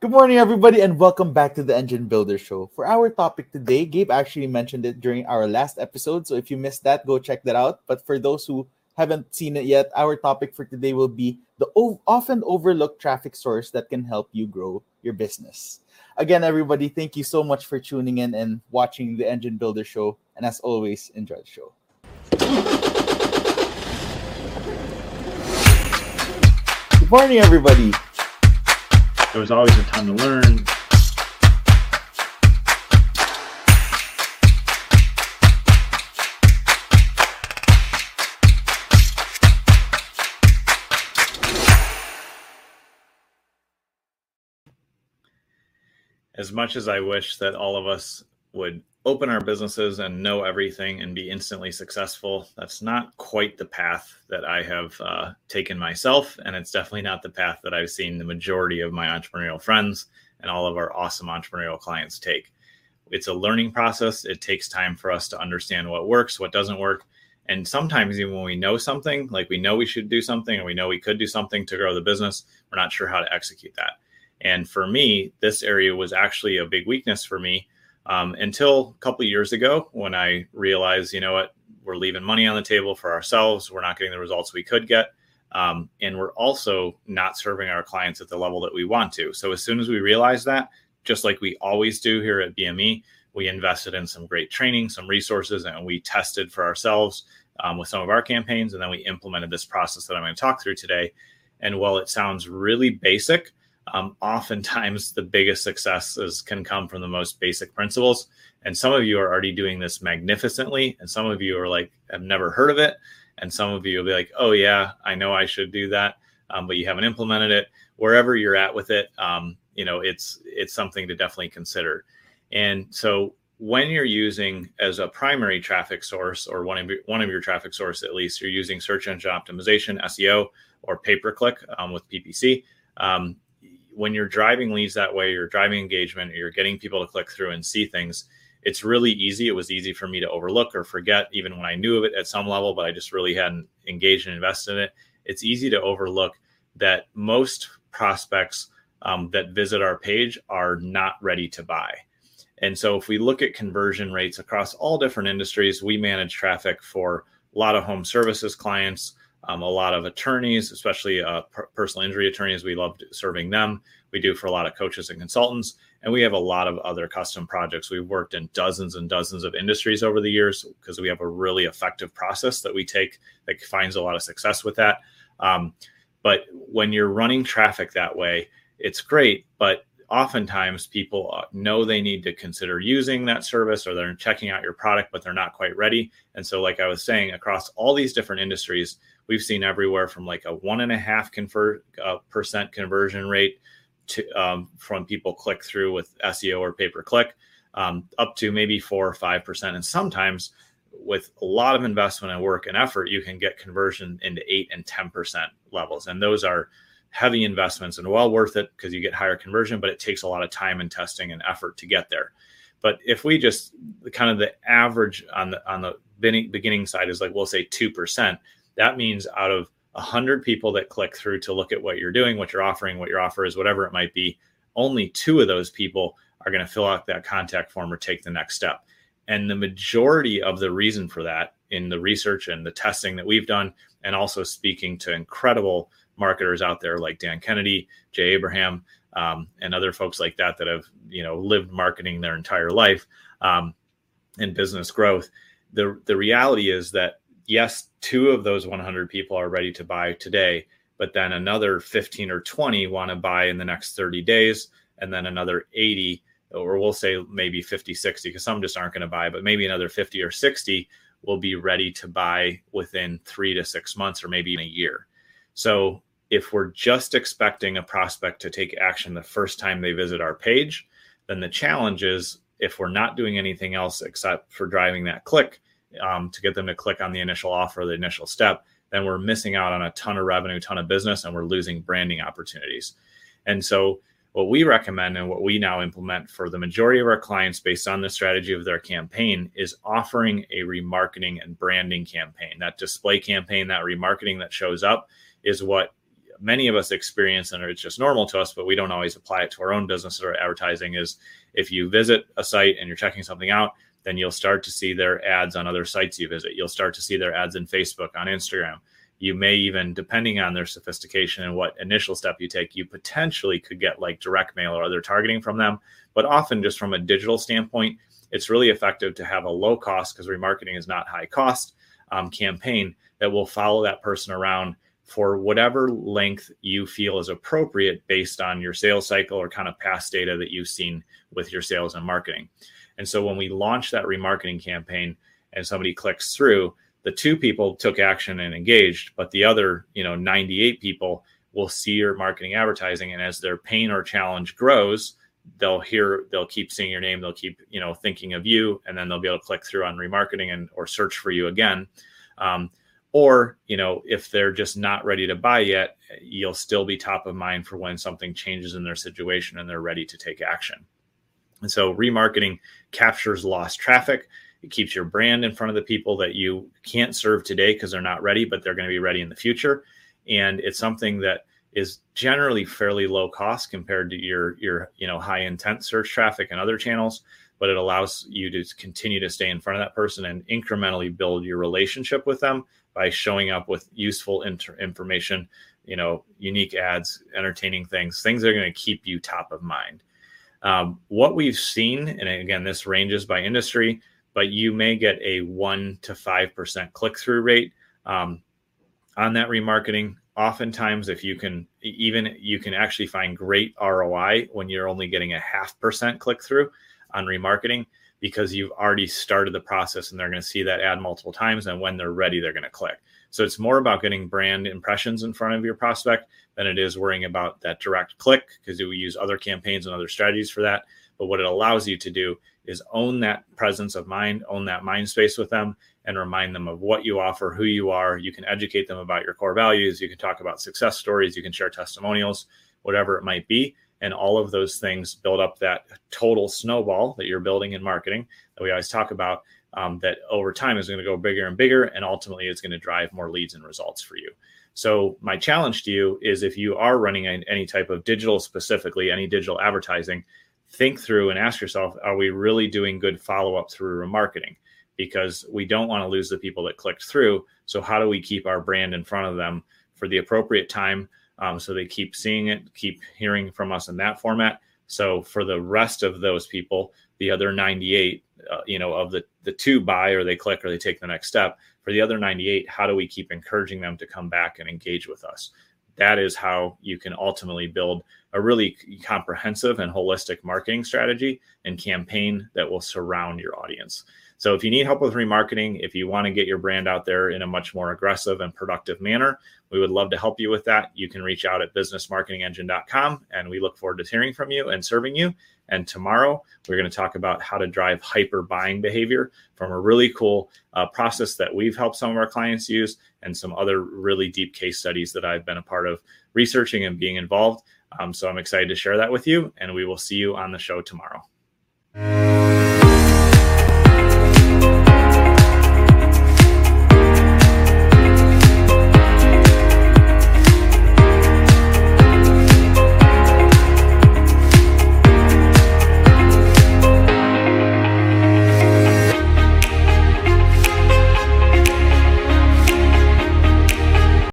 Good morning, everybody, and welcome back to the Engine Builder Show. For our topic today, Gabe actually mentioned it during our last episode. So if you missed that, go check that out. But for those who haven't seen it yet, our topic for today will be the often overlooked traffic source that can help you grow your business. Again, everybody, thank you so much for tuning in and watching the Engine Builder Show. And as always, enjoy the show. Good morning, everybody. There was always a time to learn. As much as I wish that all of us would open our businesses and know everything and be instantly successful. That's not quite the path that I have uh, taken myself. And it's definitely not the path that I've seen the majority of my entrepreneurial friends and all of our awesome entrepreneurial clients take. It's a learning process. It takes time for us to understand what works, what doesn't work. And sometimes, even when we know something, like we know we should do something and we know we could do something to grow the business, we're not sure how to execute that. And for me, this area was actually a big weakness for me um, until a couple years ago when I realized, you know what, we're leaving money on the table for ourselves. We're not getting the results we could get. Um, and we're also not serving our clients at the level that we want to. So as soon as we realized that, just like we always do here at BME, we invested in some great training, some resources, and we tested for ourselves um, with some of our campaigns. And then we implemented this process that I'm going to talk through today. And while it sounds really basic, um, oftentimes the biggest successes can come from the most basic principles. And some of you are already doing this magnificently, and some of you are like, I've never heard of it. And some of you will be like, oh, yeah, I know I should do that, um, but you haven't implemented it. Wherever you're at with it, um, you know, it's it's something to definitely consider. And so when you're using as a primary traffic source or one of your, one of your traffic source at least, you're using search engine optimization, SEO, or pay per click um, with PPC. Um, when you're driving leads that way, you're driving engagement, you're getting people to click through and see things. It's really easy. It was easy for me to overlook or forget, even when I knew of it at some level, but I just really hadn't engaged and invested in it. It's easy to overlook that most prospects um, that visit our page are not ready to buy. And so, if we look at conversion rates across all different industries, we manage traffic for a lot of home services clients, um, a lot of attorneys, especially uh, per- personal injury attorneys. We love serving them. We do for a lot of coaches and consultants, and we have a lot of other custom projects. We've worked in dozens and dozens of industries over the years because we have a really effective process that we take that finds a lot of success with that. Um, but when you're running traffic that way, it's great, but oftentimes people uh, know they need to consider using that service or they're checking out your product but they're not quite ready and so like i was saying across all these different industries we've seen everywhere from like a one and a half convert uh, percent conversion rate to um, from people click through with seo or pay per click um, up to maybe four or five percent and sometimes with a lot of investment and work and effort you can get conversion into eight and ten percent levels and those are heavy investments and well worth it because you get higher conversion, but it takes a lot of time and testing and effort to get there. But if we just kind of the average on the on the beginning side is like we'll say two percent, that means out of a hundred people that click through to look at what you're doing, what you're offering, what your offer is, whatever it might be, only two of those people are going to fill out that contact form or take the next step. And the majority of the reason for that in the research and the testing that we've done, and also speaking to incredible marketers out there like Dan Kennedy, Jay Abraham, um, and other folks like that that have you know lived marketing their entire life um, and business growth. The the reality is that yes, two of those 100 people are ready to buy today, but then another 15 or 20 want to buy in the next 30 days, and then another 80 or we'll say maybe 50 60 because some just aren't going to buy but maybe another 50 or 60 will be ready to buy within three to six months or maybe in a year. So if we're just expecting a prospect to take action the first time they visit our page, then the challenge is if we're not doing anything else except for driving that click um, to get them to click on the initial offer, the initial step, then we're missing out on a ton of revenue, ton of business, and we're losing branding opportunities. And so, what we recommend and what we now implement for the majority of our clients based on the strategy of their campaign is offering a remarketing and branding campaign. That display campaign, that remarketing that shows up is what many of us experience and it's just normal to us, but we don't always apply it to our own business or advertising is if you visit a site and you're checking something out, then you'll start to see their ads on other sites you visit. You'll start to see their ads in Facebook, on Instagram. You may even, depending on their sophistication and what initial step you take, you potentially could get like direct mail or other targeting from them. But often, just from a digital standpoint, it's really effective to have a low cost because remarketing is not high cost um, campaign that will follow that person around for whatever length you feel is appropriate based on your sales cycle or kind of past data that you've seen with your sales and marketing. And so when we launch that remarketing campaign and somebody clicks through, the two people took action and engaged, but the other, you know, 98 people will see your marketing advertising. And as their pain or challenge grows, they'll hear, they'll keep seeing your name, they'll keep, you know, thinking of you, and then they'll be able to click through on remarketing and or search for you again. Um, or you know if they're just not ready to buy yet you'll still be top of mind for when something changes in their situation and they're ready to take action and so remarketing captures lost traffic it keeps your brand in front of the people that you can't serve today because they're not ready but they're going to be ready in the future and it's something that is generally fairly low cost compared to your your you know high intent search traffic and other channels but it allows you to continue to stay in front of that person and incrementally build your relationship with them by showing up with useful inter- information, you know, unique ads, entertaining things, things that are going to keep you top of mind. Um, what we've seen, and again, this ranges by industry, but you may get a one to five percent click through rate um, on that remarketing. Oftentimes, if you can, even you can actually find great ROI when you're only getting a half percent click through on remarketing because you've already started the process and they're going to see that ad multiple times. And when they're ready, they're going to click. So it's more about getting brand impressions in front of your prospect than it is worrying about that direct click because we use other campaigns and other strategies for that. But what it allows you to do is own that presence of mind, own that mind space with them, and remind them of what you offer, who you are. You can educate them about your core values. You can talk about success stories. You can share testimonials, whatever it might be and all of those things build up that total snowball that you're building in marketing that we always talk about um, that over time is going to go bigger and bigger and ultimately it's going to drive more leads and results for you so my challenge to you is if you are running any type of digital specifically any digital advertising think through and ask yourself are we really doing good follow-up through remarketing because we don't want to lose the people that clicked through so how do we keep our brand in front of them for the appropriate time um, so they keep seeing it, keep hearing from us in that format. So for the rest of those people, the other 98, uh, you know, of the the two buy or they click or they take the next step. For the other 98, how do we keep encouraging them to come back and engage with us? That is how you can ultimately build a really comprehensive and holistic marketing strategy and campaign that will surround your audience. So if you need help with remarketing, if you want to get your brand out there in a much more aggressive and productive manner, we would love to help you with that. You can reach out at businessmarketingengine.com and we look forward to hearing from you and serving you. And tomorrow, we're going to talk about how to drive hyper buying behavior from a really cool uh, process that we've helped some of our clients use and some other really deep case studies that I've been a part of researching and being involved. Um, so I'm excited to share that with you, and we will see you on the show tomorrow.